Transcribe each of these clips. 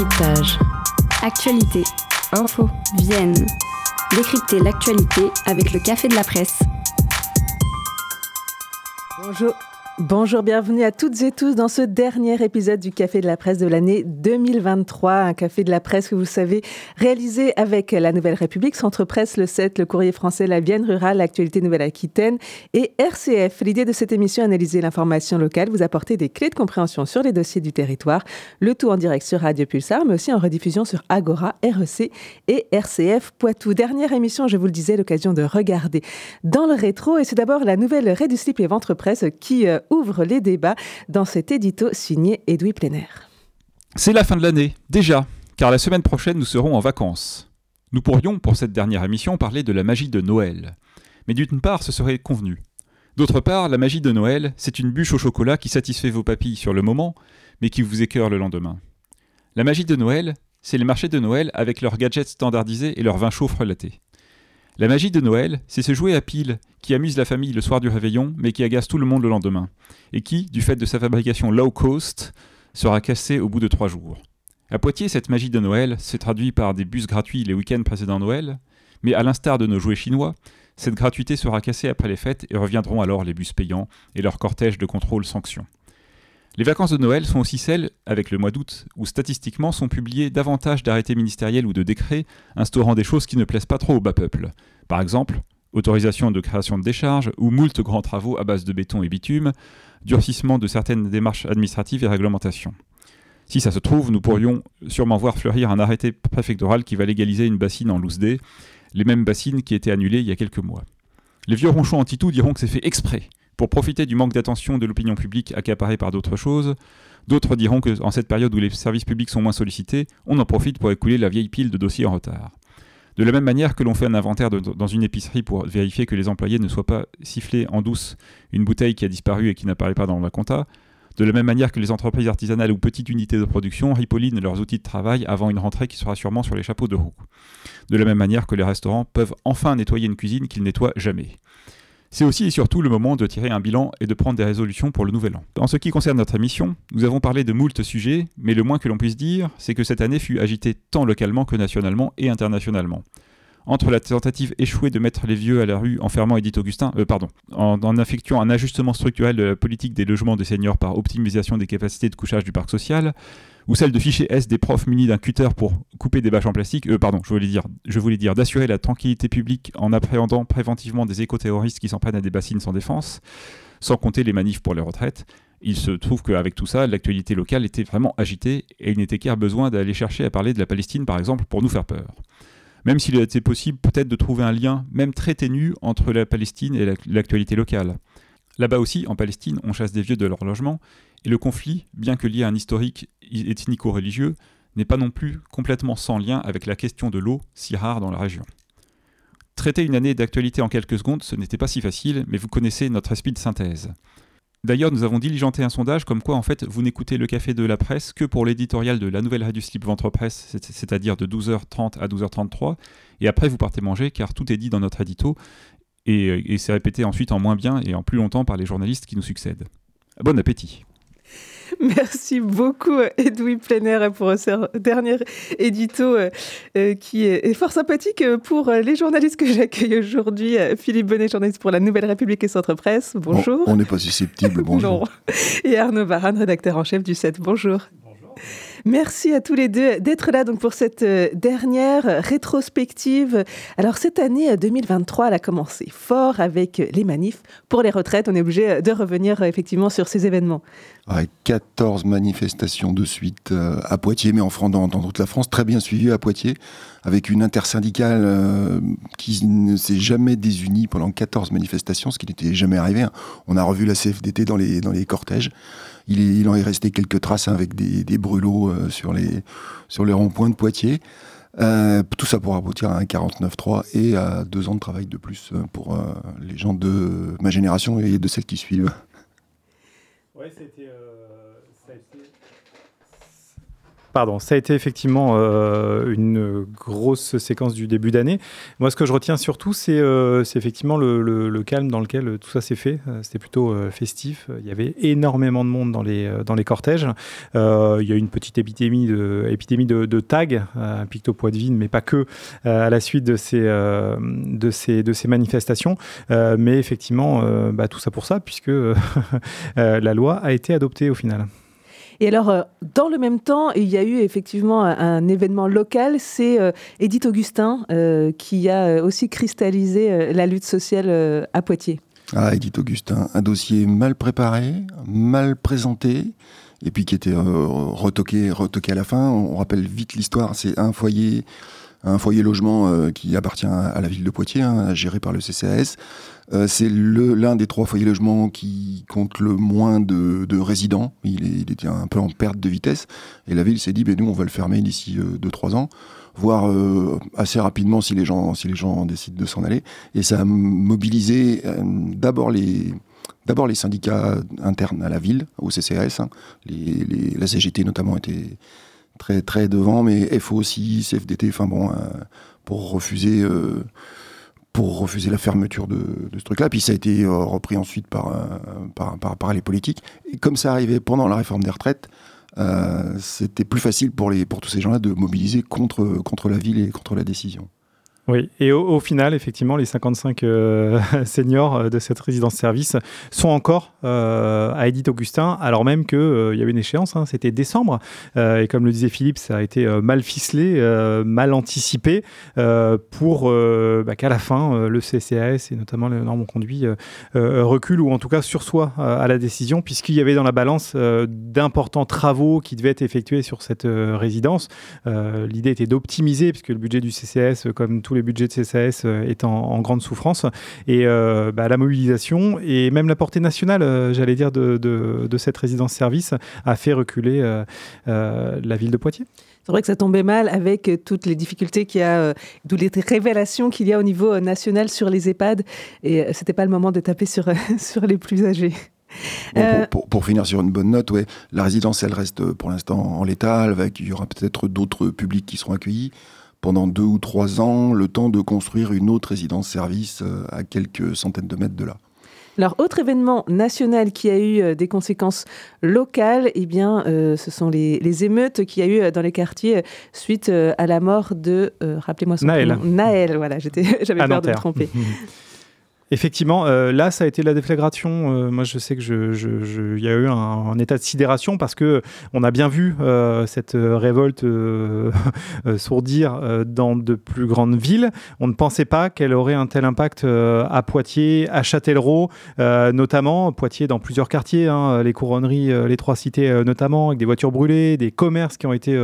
Décryptage. Actualité, info, Vienne. Décrypter l'actualité avec le Café de la Presse. Bonjour. Bonjour, bienvenue à toutes et tous dans ce dernier épisode du Café de la Presse de l'année 2023. Un Café de la Presse que vous savez réalisé avec la Nouvelle République, Centre Presse, le 7, le Courrier français, la Vienne rurale, l'actualité Nouvelle-Aquitaine et RCF. L'idée de cette émission, analyser l'information locale, vous apporter des clés de compréhension sur les dossiers du territoire, le tout en direct sur Radio Pulsar, mais aussi en rediffusion sur Agora, REC et RCF Poitou. Dernière émission, je vous le disais, l'occasion de regarder dans le rétro et c'est d'abord la nouvelle Ré du slip et ventre presse qui euh, ouvre les débats dans cet édito signé Edoui Pléner. C'est la fin de l'année, déjà, car la semaine prochaine nous serons en vacances. Nous pourrions, pour cette dernière émission, parler de la magie de Noël. Mais d'une part, ce serait convenu. D'autre part, la magie de Noël, c'est une bûche au chocolat qui satisfait vos papilles sur le moment, mais qui vous écœure le lendemain. La magie de Noël, c'est les marchés de Noël avec leurs gadgets standardisés et leurs vins chauds frelatés. La magie de Noël, c'est ce jouet à pile qui amuse la famille le soir du réveillon, mais qui agace tout le monde le lendemain, et qui, du fait de sa fabrication low cost, sera cassé au bout de trois jours. À Poitiers, cette magie de Noël se traduit par des bus gratuits les week-ends précédant Noël, mais à l'instar de nos jouets chinois, cette gratuité sera cassée après les fêtes et reviendront alors les bus payants et leur cortège de contrôle sanctions. Les vacances de Noël sont aussi celles, avec le mois d'août, où statistiquement sont publiés davantage d'arrêtés ministériels ou de décrets instaurant des choses qui ne plaisent pas trop au bas peuple. Par exemple, autorisation de création de décharges ou moult grands travaux à base de béton et bitume, durcissement de certaines démarches administratives et réglementations. Si ça se trouve, nous pourrions sûrement voir fleurir un arrêté préfectoral qui va légaliser une bassine en loose les mêmes bassines qui étaient annulées il y a quelques mois. Les vieux ronchons anti-tout diront que c'est fait exprès, pour profiter du manque d'attention de l'opinion publique accaparée par d'autres choses. D'autres diront que, en cette période où les services publics sont moins sollicités, on en profite pour écouler la vieille pile de dossiers en retard. De la même manière que l'on fait un inventaire dans une épicerie pour vérifier que les employés ne soient pas sifflés en douce une bouteille qui a disparu et qui n'apparaît pas dans la compta, de la même manière que les entreprises artisanales ou petites unités de production ripollinent leurs outils de travail avant une rentrée qui sera sûrement sur les chapeaux de roue. De la même manière que les restaurants peuvent enfin nettoyer une cuisine qu'ils nettoient jamais. C'est aussi et surtout le moment de tirer un bilan et de prendre des résolutions pour le nouvel an. En ce qui concerne notre émission, nous avons parlé de moult sujets, mais le moins que l'on puisse dire, c'est que cette année fut agitée tant localement que nationalement et internationalement. Entre la tentative échouée de mettre les vieux à la rue en fermant Edith Augustin, euh, pardon, en, effectuant un ajustement structurel de la politique des logements des seniors par optimisation des capacités de couchage du parc social, ou celle de ficher S des profs munis d'un cutter pour couper des bâches en plastique, euh, pardon, je voulais dire, je voulais dire d'assurer la tranquillité publique en appréhendant préventivement des éco-terroristes qui s'en prennent à des bassines sans défense, sans compter les manifs pour les retraites. Il se trouve qu'avec tout ça, l'actualité locale était vraiment agitée et il n'était guère besoin d'aller chercher à parler de la Palestine, par exemple, pour nous faire peur. Même s'il a été possible peut-être de trouver un lien, même très ténu, entre la Palestine et la- l'actualité locale. Là-bas aussi, en Palestine, on chasse des vieux de leur logement, et le conflit, bien que lié à un historique ethnico-religieux, n'est pas non plus complètement sans lien avec la question de l'eau, si rare dans la région. Traiter une année d'actualité en quelques secondes, ce n'était pas si facile, mais vous connaissez notre esprit de synthèse. D'ailleurs, nous avons diligenté un sondage comme quoi, en fait, vous n'écoutez le café de la presse que pour l'éditorial de la nouvelle Radio Slip Ventre Presse, c'est- c'est-à-dire de 12h30 à 12h33, et après vous partez manger, car tout est dit dans notre édito, et c'est répété ensuite en moins bien et en plus longtemps par les journalistes qui nous succèdent. Bon appétit Merci beaucoup Edoui Pléner pour ce dernier édito euh, euh, qui est fort sympathique pour euh, les journalistes que j'accueille aujourd'hui. Euh, Philippe Bonnet, journaliste pour la Nouvelle République et Centre Presse. Bonjour. On on n'est pas susceptible, bonjour. Non. Et Arnaud Varane, rédacteur en chef du 7. Bonjour. Merci à tous les deux d'être là donc pour cette euh, dernière rétrospective. Alors cette année euh, 2023, elle a commencé fort avec euh, les manifs pour les retraites. On est obligé euh, de revenir euh, effectivement sur ces événements. Ouais, 14 manifestations de suite euh, à Poitiers, mais en, France, dans, toute la France, très bien suivies à Poitiers, avec une intersyndicale euh, qui ne s'est jamais désunie pendant 14 manifestations, ce qui n'était jamais arrivé. hein. On a revu la CFDT dans les, dans les cortèges. Il, en est resté quelques traces hein, avec des brûlots euh, sur les, ronds-points de Poitiers. Euh, tout ça pour aboutir à un 49.3 et à deux ans de travail de plus euh, pour les gens de ma génération et de celles qui suivent. Pardon, ça a été effectivement euh, une grosse séquence du début d'année. Moi, ce que je retiens surtout, c'est euh, effectivement le, calme dans lequel tout ça s'est fait. Euh, c'était plutôt festif. Il y avait énormément de monde dans les, dans les cortèges. il y a eu une petite épidémie de, épidémie de, de tag, un pictopois de mais pas que, à la suite de ces, de ces, de ces manifestations. mais effectivement, bah, tout ça pour ça, puisque la loi a été adoptée au final. Et alors, euh, dans le même temps, il y a eu effectivement un, événement local, c'est euh, Edith Augustin euh, qui a aussi cristallisé la lutte sociale à Poitiers. Ah, Edith Augustin, un dossier mal préparé, mal présenté, et puis qui était retoqué, retoqué à la fin. On rappelle vite l'histoire, c'est un foyer un foyer logement qui appartient à la ville de Poitiers, hein, géré par le CCAS. Euh, c'est l'un des trois foyers logements qui compte le moins de, résidents. Il, était un peu en perte de vitesse. Et la ville s'est dit, ben, nous, on va le fermer d'ici 2-3 euh, ans, voire euh, assez rapidement si les gens, décident de s'en aller. Et ça a mobilisé d'abord les... Syndicats internes à la ville, au CCAS, hein. la CGT notamment était très très devant, mais FO aussi, CFDT, enfin bon, pour refuser pour refuser la fermeture de, ce truc-là. Puis ça a été euh, repris ensuite par, euh, par, par, les politiques. Et comme ça arrivait pendant la réforme des retraites, euh, c'était plus facile pour, les, pour tous ces gens-là de mobiliser contre, contre la ville et contre la décision. Oui, et au, final, effectivement, les 55 euh, seniors euh, de cette résidence-service sont encore euh, à Edith Augustin, alors même qu'il y avait une échéance, hein, c'était décembre, et comme le disait Philippe, ça a été mal ficelé, mal anticipé, pour bah, qu'à la fin, le CCAS et notamment le normes conduit recule ou en tout cas sursoit à la décision, puisqu'il y avait dans la balance d'importants travaux qui devaient être effectués sur cette résidence. L'idée était d'optimiser, puisque le budget du CCAS, comme tous les budget de CSAS euh, est en, grande souffrance. Et euh, bah, la mobilisation et même la portée nationale, euh, j'allais dire, de, de, cette résidence-service a fait reculer la ville de Poitiers. C'est vrai que ça tombait mal avec toutes les difficultés qu'il y a, d'où les révélations qu'il y a au niveau national sur les EHPAD. Et c'était pas le moment de taper sur, sur les plus âgés. pour, pour, finir sur une bonne note, ouais, la résidence, elle reste pour l'instant en l'état. Avec, il y aura peut-être d'autres publics qui seront accueillis pendant deux ou trois ans le temps de construire une autre résidence-service euh, à quelques centaines de mètres de là. Alors, autre événement national qui a eu euh, des conséquences locales, eh bien, euh, ce sont les, émeutes qu'il y a eu dans les quartiers suite à la mort de, rappelez-moi son Naël. nom, Naël, voilà, j'avais peur de me tromper. Effectivement, euh, là, ça a été la déflagration. Euh, moi, je sais que je, y a eu un, état de sidération parce que on a bien vu euh, cette révolte sourdir dans de plus grandes villes. On ne pensait pas qu'elle aurait un tel impact à Poitiers, à Châtellerault, notamment Poitiers dans plusieurs quartiers, hein, les couronneries, les trois cités notamment, avec des voitures brûlées, des commerces qui ont été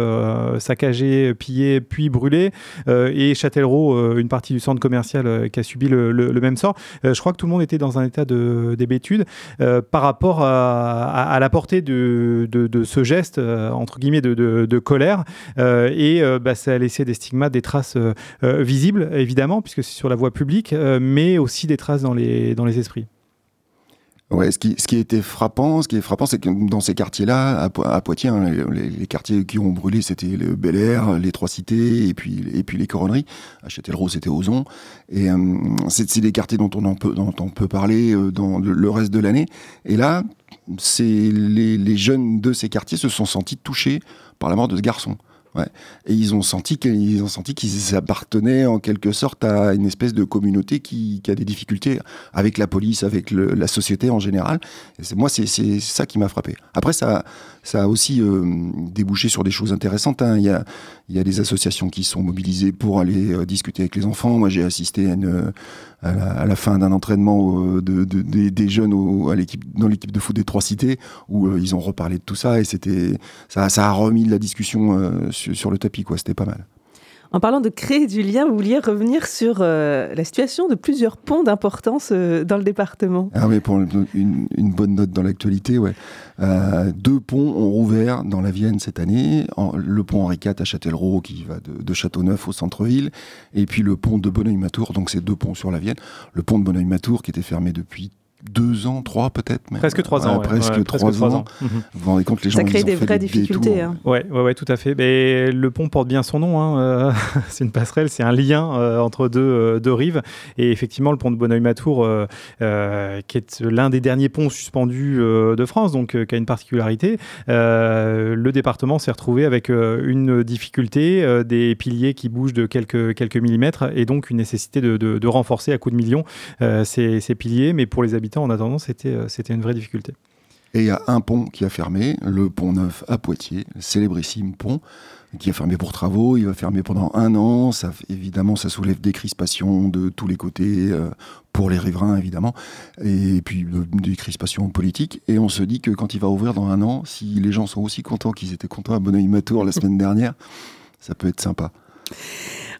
saccagés, pillés, puis brûlés, et Châtellerault, une partie du centre commercial qui a subi le même sort. Euh, je crois que tout le monde était dans un état de d'hébétude euh, par rapport à, la portée de, ce geste, euh, entre guillemets, de, colère. et bah, ça a laissé des stigmates, des traces visibles, évidemment, puisque c'est sur la voie publique, mais aussi des traces dans les esprits. Ouais, ce qui, ce qui était frappant, ce qui est frappant, c'est que dans ces quartiers-là, à, Poitiers, hein, les, quartiers qui ont brûlé, c'était le Bel Air, les Trois Cités, et puis, et puis les Coronneries. À Châtellerault, c'était Ozon. Et euh, c'est des quartiers dont on, en peut, dont on peut parler euh, dans le, reste de l'année. Et là, les, les jeunes de ces quartiers se sont sentis touchés par la mort de ce garçon. Et ils ont senti qu'ils ont senti qu'ils appartenaient en quelque sorte à une espèce de communauté qui, a des difficultés avec la police, avec la société en général. Et moi, c'est ça qui m'a frappé. Après, ça, ça a aussi euh, débouché sur des choses intéressantes. Hein. Il, y a, il y a des associations qui sont mobilisées pour aller euh, discuter avec les enfants. Moi, j'ai assisté à, la, fin d'un entraînement euh, de, des jeunes dans l'équipe de foot des Trois Cités où ils ont reparlé de tout ça et c'était ça, ça a remis la discussion sur, sur, le tapis. quoi. C'était pas mal. En parlant de créer du lien, vous vouliez revenir sur euh, la situation de plusieurs ponts d'importance euh, dans le département. Ah oui, pour une, bonne note dans l'actualité, ouais. Euh, deux ponts ont rouvert dans la Vienne cette année. le pont Henri IV à Châtellerault qui va de, Châteauneuf au centre-ville, et puis le pont de Bonneuil-Matour, donc c'est deux ponts sur la Vienne. Le pont de Bonneuil-Matour qui était fermé depuis deux ans, trois peut-être. Presque trois ans. presque, trois, ans. Mhm. Vous vous rendez compte, les gens Ça crée des vraies difficultés. Hein. Ouais, ouais, ouais, tout à fait. Mais le pont porte bien son nom. Hein. Euh, c'est une passerelle, c'est un lien euh, entre deux, euh, deux, rives. Et effectivement, le pont de Bonneuil-Matour, qui est l'un des derniers ponts suspendus de France, donc qui a une particularité, le département s'est retrouvé avec une difficulté, des piliers qui bougent de quelques, quelques millimètres, et donc une nécessité de, de, renforcer à coups de millions ces, ces piliers. Mais pour les habitants, en attendant, c'était, euh, c'était une vraie difficulté. Et il y a un pont qui a fermé, le pont neuf à Poitiers, célébrissime pont, qui a fermé pour travaux. Il va fermer pendant un an. Ça, évidemment, ça soulève des crispations de tous les côtés, euh, pour les riverains, évidemment, et puis euh, des crispations politiques. Et on se dit que quand il va ouvrir dans un an, si les gens sont aussi contents qu'ils étaient contents à Bonneuil-Matour la semaine dernière, ça peut être sympa.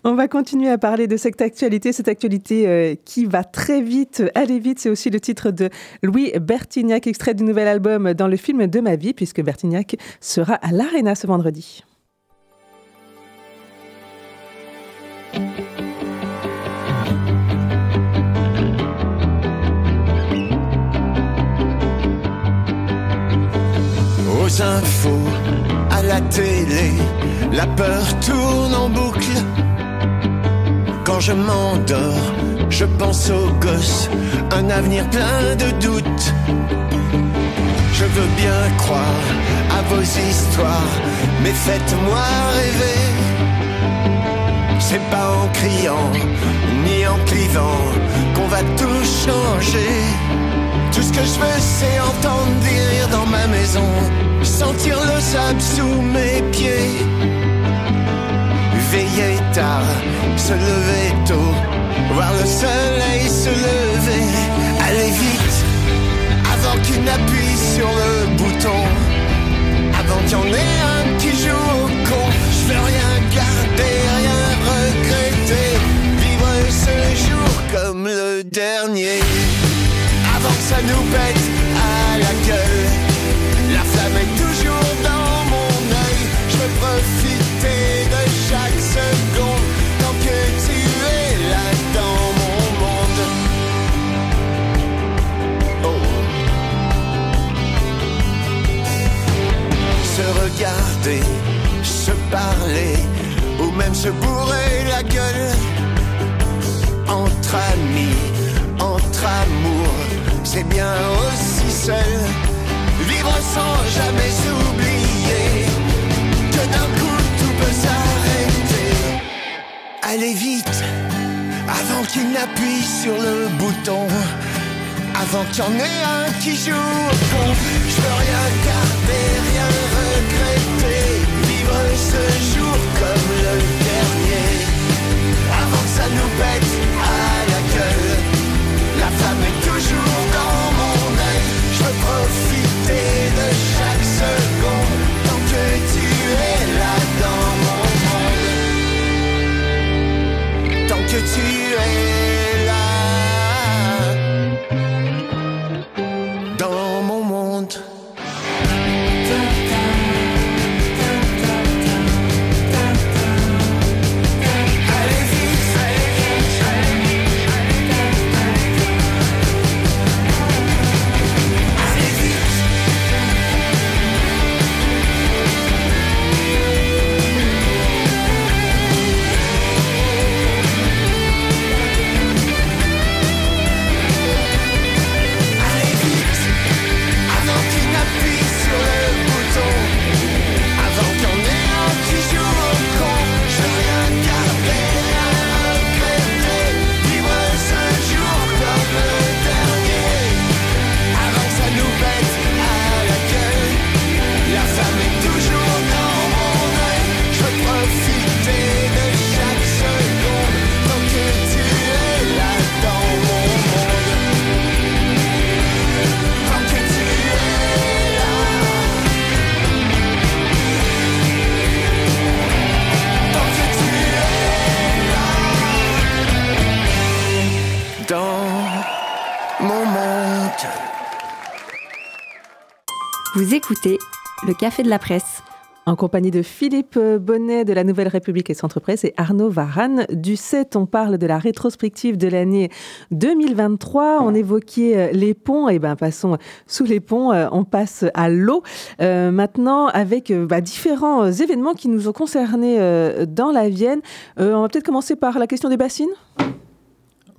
On va continuer à parler de cette actualité, cette actualité euh, qui va très vite, aller vite. C'est aussi le titre de Louis Bertignac, extrait du nouvel album dans le film de ma vie, puisque Bertignac sera à l'Arena ce vendredi. Aux infos, à la télé, la peur tourne en boucle quand je m'endors, je pense aux gosses, un avenir plein de doutes. Je veux bien croire à vos histoires, mais faites-moi rêver. C'est pas en criant, ni en clivant, qu'on va tout changer. Tout ce que je veux, c'est entendre des dans ma maison, sentir le sable sous mes pieds veiller tard, se lever tôt, voir le soleil se lever, aller vite, avant qu'il n'appuie sur le bouton, avant qu'il y en ait un qui joue au con, je veux rien garder, rien regretter, vivre ce jour comme le dernier, avant que ça nous pète à la gueule, la flamme est toujours dans mon œil, je veux profiter regarder, se parler ou même se bourrer la gueule. Entre amis, entre amour, c'est bien aussi seul. Vivre sans jamais oublier que d'un coup Allez vite, avant qu'il n'appuie sur le bouton. Avant qu'il y en ait un qui joue au. Je veux rien garder, rien regretter. Vivre ce jour comme le dernier. Avant que ça nous pète à la gueule. La femme est toujours dans mon œil. Je veux profiter de chaque seconde. Tant que tu es là que tu es écoutez le Café de la Presse, en compagnie de Philippe Bonnet de la Nouvelle République et Centre Presse et Arnaud Varane du 7. On parle de la rétrospective de l'année 2023. On évoquait euh, les ponts. Et eh ben passons sous les ponts. Euh, on passe à l'eau. Euh, maintenant, avec bah, différents événements qui nous ont concernés dans la Vienne. on va peut-être commencer par la question des bassines?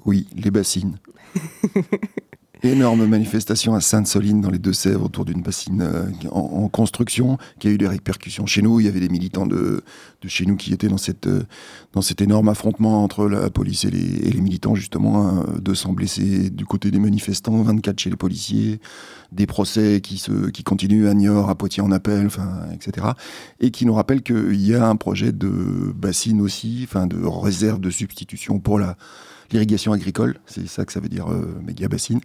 Oui, les bassines. Énorme manifestation à Sainte-Soline dans les Deux-Sèvres autour d'une bassine euh, en, construction qui a eu des répercussions chez nous. Il y avait des militants de, chez nous qui étaient dans, cette, euh, dans cet énorme affrontement entre la police et les, militants, justement, hein, 200 blessés du côté des manifestants, 24 chez les policiers, des procès qui, se, qui continuent à Niort, à Poitiers en appel, etc. Et qui nous rappellent qu'il y a un projet de bassine aussi, de réserve de substitution pour la l'irrigation agricole, c'est ça que ça veut dire euh, méga bassine,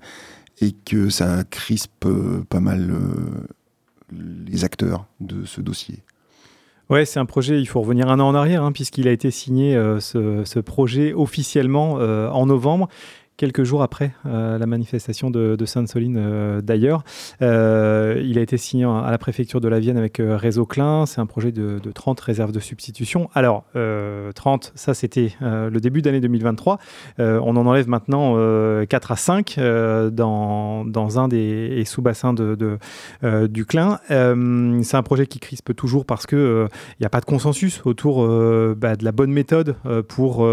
et que ça crispe euh, pas mal euh, les acteurs de ce dossier. Ouais, c'est un projet, il faut revenir un an en arrière, hein, puisqu'il a été signé, ce, ce, projet, officiellement en novembre quelques jours après euh, la manifestation de, Sainte-Soline euh, d'ailleurs. Euh, il a été signé à la préfecture de la Vienne avec Réseau Klein. C'est un projet de, 30 réserves de substitution. Alors, 30, ça c'était le début d'année 2023. on en enlève maintenant 4 à 5 dans, dans, un des sous-bassins de, du Klein. c'est un projet qui crispe toujours parce qu'il n'y a pas de consensus autour bah, de la bonne méthode pour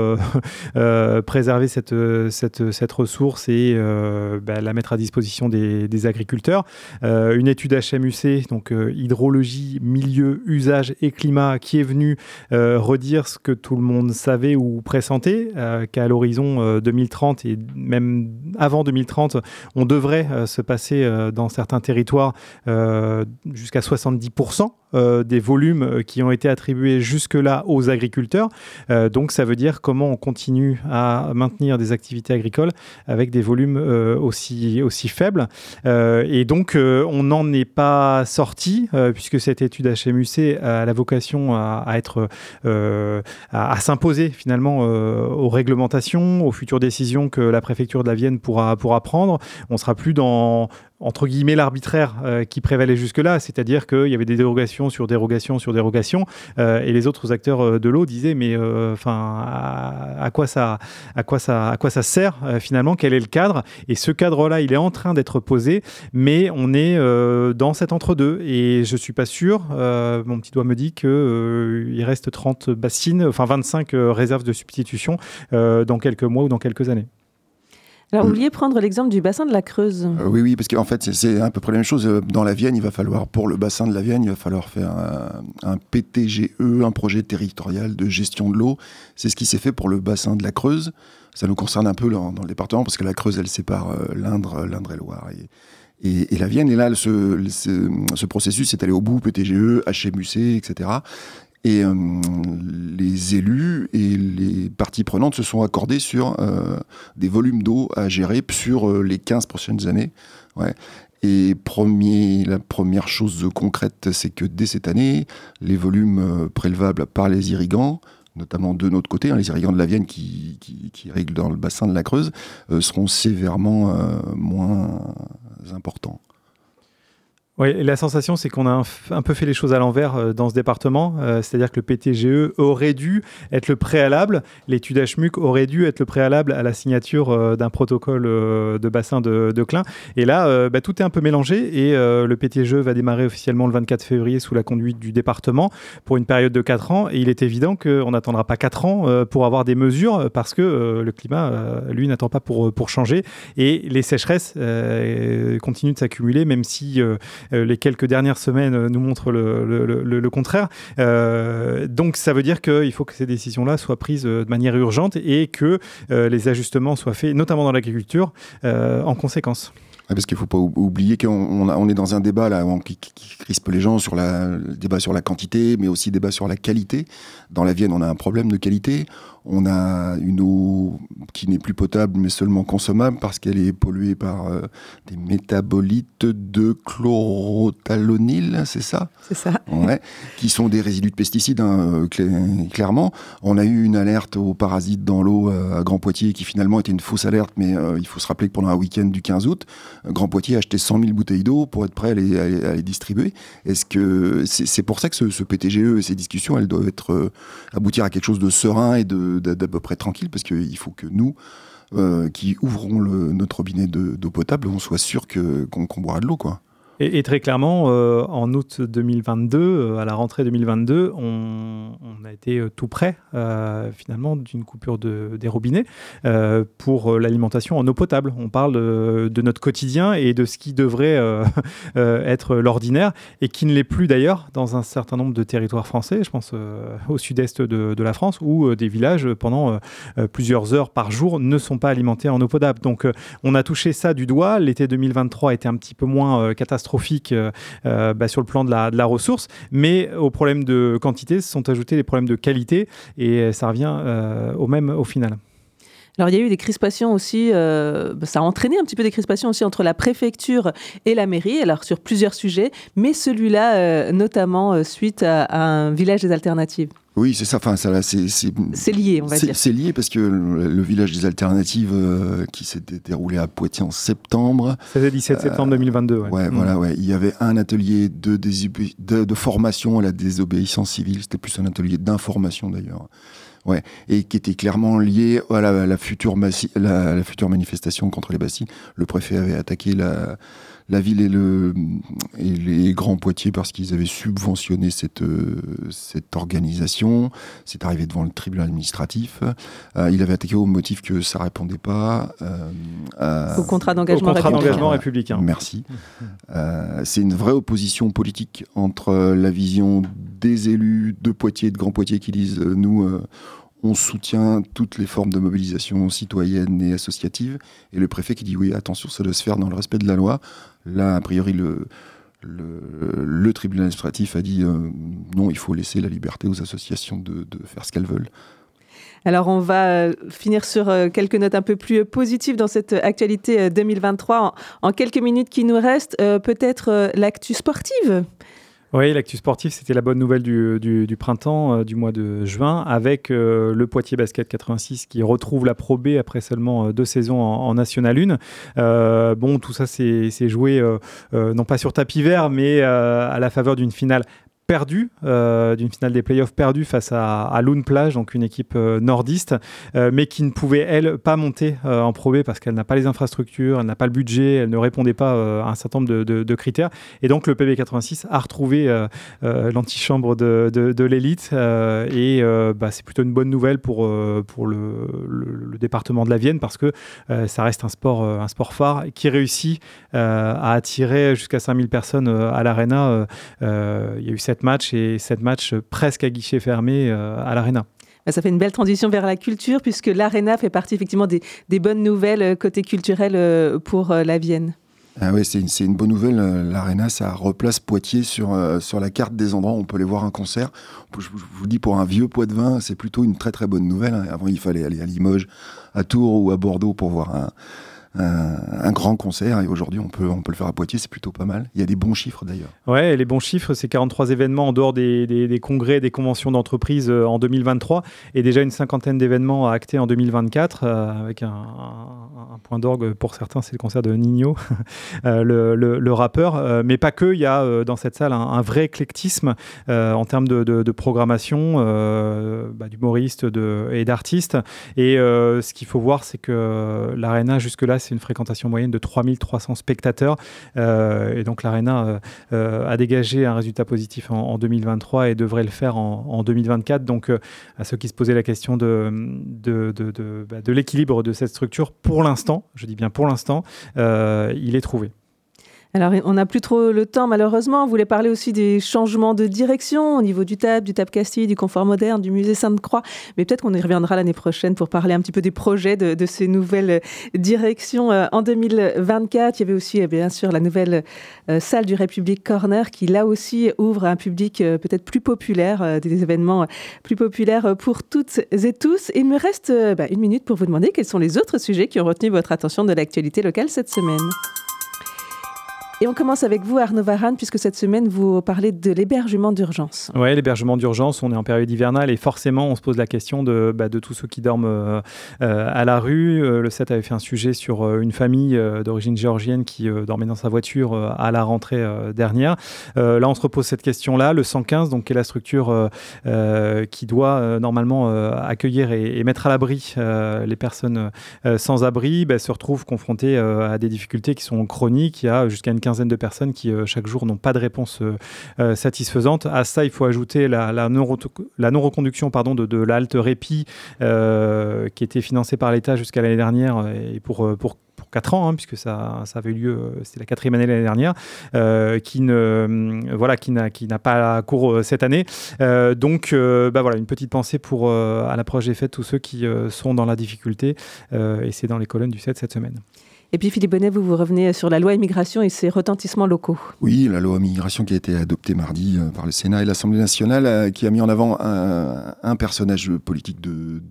préserver cette, cette cette ressource et euh, bah, la mettre à disposition des, agriculteurs. Euh, une étude HMUC, donc euh, hydrologie, milieu, usage et climat, qui est venue redire ce que tout le monde savait ou pressentait, qu'à l'horizon 2030 et même avant 2030, on devrait se passer dans certains territoires jusqu'à 70% euh, des volumes qui ont été attribués jusque-là aux agriculteurs. Donc ça veut dire comment on continue à maintenir des activités agricoles avec des volumes aussi, aussi faibles. et donc on n'en est pas sorti puisque cette étude HMUC a la vocation à, s'imposer finalement aux réglementations, aux futures décisions que la préfecture de la Vienne pourra, pourra prendre. On sera plus dans entre guillemets l'arbitraire euh, qui prévalait jusque-là, c'est-à-dire qu'il y avait des dérogations sur dérogations sur dérogations, euh, et les autres acteurs euh, de l'eau disaient mais enfin à, quoi ça à quoi ça à quoi ça sert finalement Quel est le cadre? Et ce cadre-là, il est en train d'être posé, mais on est dans cet entre-deux, et je suis pas sûr. mon petit doigt me dit que il reste 30 bassines, enfin 25 réserves de substitution dans quelques mois ou dans quelques années. Alors, vous vouliez prendre l'exemple du bassin de la Creuse. Euh, oui, oui, parce qu'en fait, c'est à peu près la même chose. Euh, dans la Vienne, il va falloir, pour le bassin de la Vienne, il va falloir faire un, PTGE, un projet territorial de gestion de l'eau. C'est ce qui s'est fait pour le bassin de la Creuse. Ça nous concerne un peu dans, le département, parce que la Creuse, elle sépare euh, l'Indre, l'Indre et Loire. Et, la Vienne, et là, ce, ce processus est allé au bout, PTGE, HMUC, etc. Et euh, les élus et les parties prenantes se sont accordés sur euh, des volumes d'eau à gérer sur euh, les 15 prochaines années. Et premier, la première chose concrète, c'est que dès cette année, les volumes prélevables par les irrigants, notamment de notre côté, hein, les irrigants de la Vienne qui, qui, dans le bassin de la Creuse, seront sévèrement moins importants. Oui, la sensation, c'est qu'on a un, peu fait les choses à l'envers euh, dans ce département. Euh, c'est-à-dire que le PTGE aurait dû être le préalable, l'étude HMUC aurait dû être le préalable à la signature euh, d'un protocole de bassin de, de Klein. Et là, bah, tout est un peu mélangé et le PTGE va démarrer officiellement le 24 février sous la conduite du département pour une période de 4 ans. Et il est évident qu'on n'attendra pas 4 ans pour avoir des mesures parce que le climat, lui, n'attend pas pour, pour changer. Et les sécheresses continuent de s'accumuler, même si les quelques dernières semaines euh, nous montrent le, contraire. Euh, donc ça veut dire qu'il faut que ces décisions-là soient prises de manière urgente et que les ajustements soient faits, notamment dans l'agriculture, en conséquence. parce qu'il ne faut pas oublier qu'on on est dans un débat là, qui, crispe les gens sur la, le débat sur la quantité, mais aussi débat sur la qualité. Dans la Vienne, on a un problème de qualité On a une eau qui n'est plus potable mais seulement consommable parce qu'elle est polluée par euh, des métabolites de chlorothalonil, c'est ça? C'est ça. Ouais, qui sont des résidus de pesticides, hein, euh, clairement. On a eu une alerte aux parasites dans l'eau euh, à Grand Poitiers qui finalement était une fausse alerte, mais il faut se rappeler que pendant un week-end du 15 août, Grand Poitiers a acheté 100 000 bouteilles d'eau pour être prêt à les, distribuer. Est-ce que c'est pour ça que ce, PTGE et ces discussions, elles doivent être aboutir à quelque chose de serein et d'à peu près tranquille, parce qu'il faut que nous, euh, qui ouvrons notre robinet d'eau potable, on soit sûr qu'on boira de l'eau, quoi. Et, très clairement, euh, en août 2022, euh, à la rentrée 2022, on, a été euh, tout près, finalement, d'une coupure de, des robinets pour l'alimentation en eau potable. On parle de notre quotidien et de ce qui devrait être l'ordinaire et qui ne l'est plus d'ailleurs dans un certain nombre de territoires français, je pense au sud-est de, de, la France, où des villages, pendant plusieurs heures par jour, ne sont pas alimentés en eau potable. Donc, on a touché ça du doigt. L'été 2023 était un petit peu moins catastrophique catastrophique euh, euh, bah, sur le plan de la, ressource, mais aux problèmes de quantité se sont ajoutés les problèmes de qualité et ça revient euh, au même au final. Alors il y a eu des crispations aussi, bah, ça a entraîné un petit peu des crispations aussi entre la préfecture et la mairie, alors sur plusieurs sujets, mais celui-là notamment suite à, un village des alternatives. Oui, c'est ça. Enfin, ça, c'est lié, on va dire. C'est lié parce que le, village des alternatives euh, qui s'est déroulé à Poitiers en septembre. C'était le 17 septembre 2022. Ouais, ouais voilà, mm. ouais. Il y avait un atelier de, de, de formation à la désobéissance civile. C'était plus un atelier d'information d'ailleurs. Ouais, et qui était clairement lié à la, la future, la, la, future manifestation contre les Bastilles. Le préfet avait attaqué la, la ville et, le, et les Grands Poitiers parce qu'ils avaient subventionné cette, cette organisation. C'est arrivé devant le tribunal administratif. Euh, il avait attaqué au motif que ça répondait pas euh, au contrat d'engagement républicain. républicain. Merci. Euh, c'est une vraie opposition politique entre la vision des élus de Poitiers, de Grand Poitiers qui disent nous on soutient toutes les formes de mobilisation citoyenne et associative, et le préfet qui dit oui, attention, ça doit se faire dans le respect de la loi. Là, a priori, le, tribunal administratif a dit euh, non, il faut laisser la liberté aux associations de, faire ce qu'elles veulent. Alors on va euh, finir sur euh, quelques notes un peu plus positives dans cette actualité 2023. en quelques minutes qui nous restent, peut-être l'actu sportive oui, l'actu sportif, c'était la bonne nouvelle du, printemps, euh, du mois de juin, avec euh, le Poitiers Basket 86 qui retrouve la Pro B après seulement euh, deux saisons en, National 1. bon, tout ça s'est joué, non pas sur tapis vert, mais à la faveur d'une finale perdu, euh, d'une finale des playoffs perdue face à, à Lune Plage, donc une équipe euh, nordiste, euh, mais qui ne pouvait, elle, pas monter en Pro parce qu'elle n'a pas les infrastructures, elle n'a pas le budget, elle ne répondait pas à un certain nombre de, critères. Et donc le PB86 a retrouvé l'antichambre de, de l'élite et bah, c'est plutôt une bonne nouvelle pour, pour le, le, département de la Vienne parce que ça reste un sport, un sport phare qui réussit à attirer jusqu'à 5000 personnes à l'Arena. Il y a eu cette match et cette match presque à guichet fermé euh, à l'Arena. Bah, ça fait une belle transition vers la culture puisque l'Arena fait partie effectivement des, bonnes nouvelles euh, côté culturel euh, pour la Vienne. Ah oui, c'est une, une, bonne nouvelle. L'Arena, ça replace Poitiers sur, sur la carte des endroits où on peut aller voir un concert. Je, vous dis, pour un vieux poids de vin, c'est plutôt une très très bonne nouvelle. Hein. Avant, il fallait aller à Limoges, à Tours ou à Bordeaux pour voir un, un, grand concert. Et aujourd'hui, on peut, on peut le faire à Poitiers, c'est plutôt pas mal. Il y a des bons chiffres d'ailleurs. Ouais, les bons chiffres, c'est 43 événements en dehors des, des, congrès, des conventions d'entreprise euh, en 2023 et déjà une cinquantaine d'événements actés en 2024 euh, avec un, point d'orgue pour certains, c'est le concert de Nino, euh, le, le, rappeur. mais pas que, il y a dans cette salle un, vrai éclectisme en termes de, de, programmation, bah, d'humoristes et d'artistes. Et ce qu'il faut voir, c'est que l'Arena, jusque-là, c'est une fréquentation moyenne de 3300 spectateurs. Euh, et donc l'Arena euh, euh, a dégagé un résultat positif en, 2023 et devrait le faire en, 2024. Donc à ceux qui se posaient la question bah, de l'équilibre de cette structure, pour l'instant, je dis bien pour l'instant, il est trouvé. Alors, on n'a plus trop le temps, malheureusement. On voulait parler aussi des changements de direction au niveau du TAP, du TAP Castille, du confort moderne, du musée Sainte-Croix. Mais peut-être qu'on y reviendra l'année prochaine pour parler un petit peu des projets de, ces nouvelles directions euh, en 2024. Il y avait aussi, eh bien sûr, la nouvelle euh, salle du République Corner qui, là aussi, ouvre un public euh, peut-être plus populaire, des événements plus populaires pour toutes et tous. Il me reste bah, une minute pour vous demander quels sont les autres sujets qui ont retenu votre attention de l'actualité locale cette semaine. Et on commence avec vous, Arnaud Varane, puisque cette semaine, vous parlez de l'hébergement d'urgence. Oui, l'hébergement d'urgence, on est en période hivernale et forcément, on se pose la question de, bah, tous ceux qui dorment euh, euh, à la rue. Euh, le 7 avait fait un sujet sur une famille d'origine géorgienne qui dormait dans sa voiture à la rentrée dernière. là, on se repose cette question-là. Le 115, donc, qui est la structure qui doit normalement accueillir et, mettre à l'abri les personnes sans abri, bah, se retrouve confrontée à des difficultés qui sont chroniques. Jusqu'à une quinzaine de personnes qui, euh, chaque jour, n'ont pas de réponse euh, euh, satisfaisante. À ça, il faut ajouter la, non-reconduction de, de répit qui était financée par l'État jusqu'à l'année dernière et pour, pour pour 4 ans, hein, puisque ça, avait eu lieu, c'était la quatrième année l'année dernière, qui n'a qui pas cours cette année. donc, bah voilà, une petite pensée pour à l'approche des fêtes tous ceux qui sont dans la difficulté, et c'est dans les colonnes du 7 cette semaine. Et puis Philippe Bonnet, vous, vous revenez sur la loi immigration et ses retentissements locaux. Oui, la loi immigration qui a été adoptée mardi euh, par le Sénat et l'Assemblée nationale, euh, qui a mis en avant un, personnage politique de,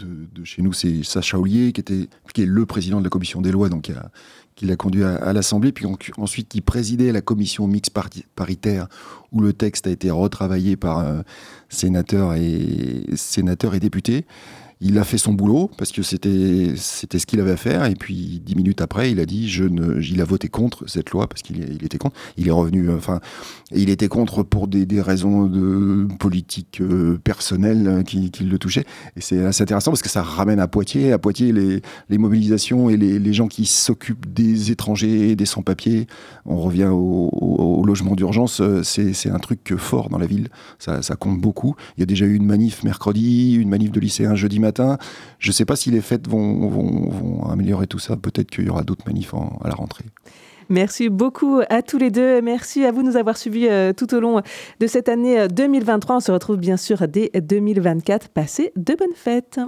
chez nous, c'est Sacha Ollier, qui, était, est le président de la commission des lois, donc qui l'a conduit à, l'Assemblée, puis ensuite qui présidait la commission mixte paritaire où le texte a été retravaillé par euh, sénateurs, et, sénateurs et députés. Il a fait son boulot parce que c'était c'était ce qu'il avait à faire. Et puis dix minutes après il a dit je ne il a voté contre cette loi parce qu'il il était contre. Il est revenu enfin il était contre pour des, des raisons de politique euh, personnelle hein, qui, le touchaient. Et c'est assez intéressant parce que ça ramène à Poitiers à Poitiers les, les mobilisations et les, les gens qui s'occupent des étrangers des sans-papiers. On revient au, logement d'urgence. C'est un truc fort dans la ville. Ça, ça compte beaucoup. Il y a déjà eu une manif mercredi une manif de lycéens jeudi matin je ne sais pas si les fêtes vont, améliorer tout ça. Peut-être qu'il y aura d'autres manifs à la rentrée. Merci beaucoup à tous les deux. Merci à vous de nous avoir suivis euh, tout au long de cette année 2023. Euh, On se retrouve bien sûr dès 2024. Passez de bonnes fêtes.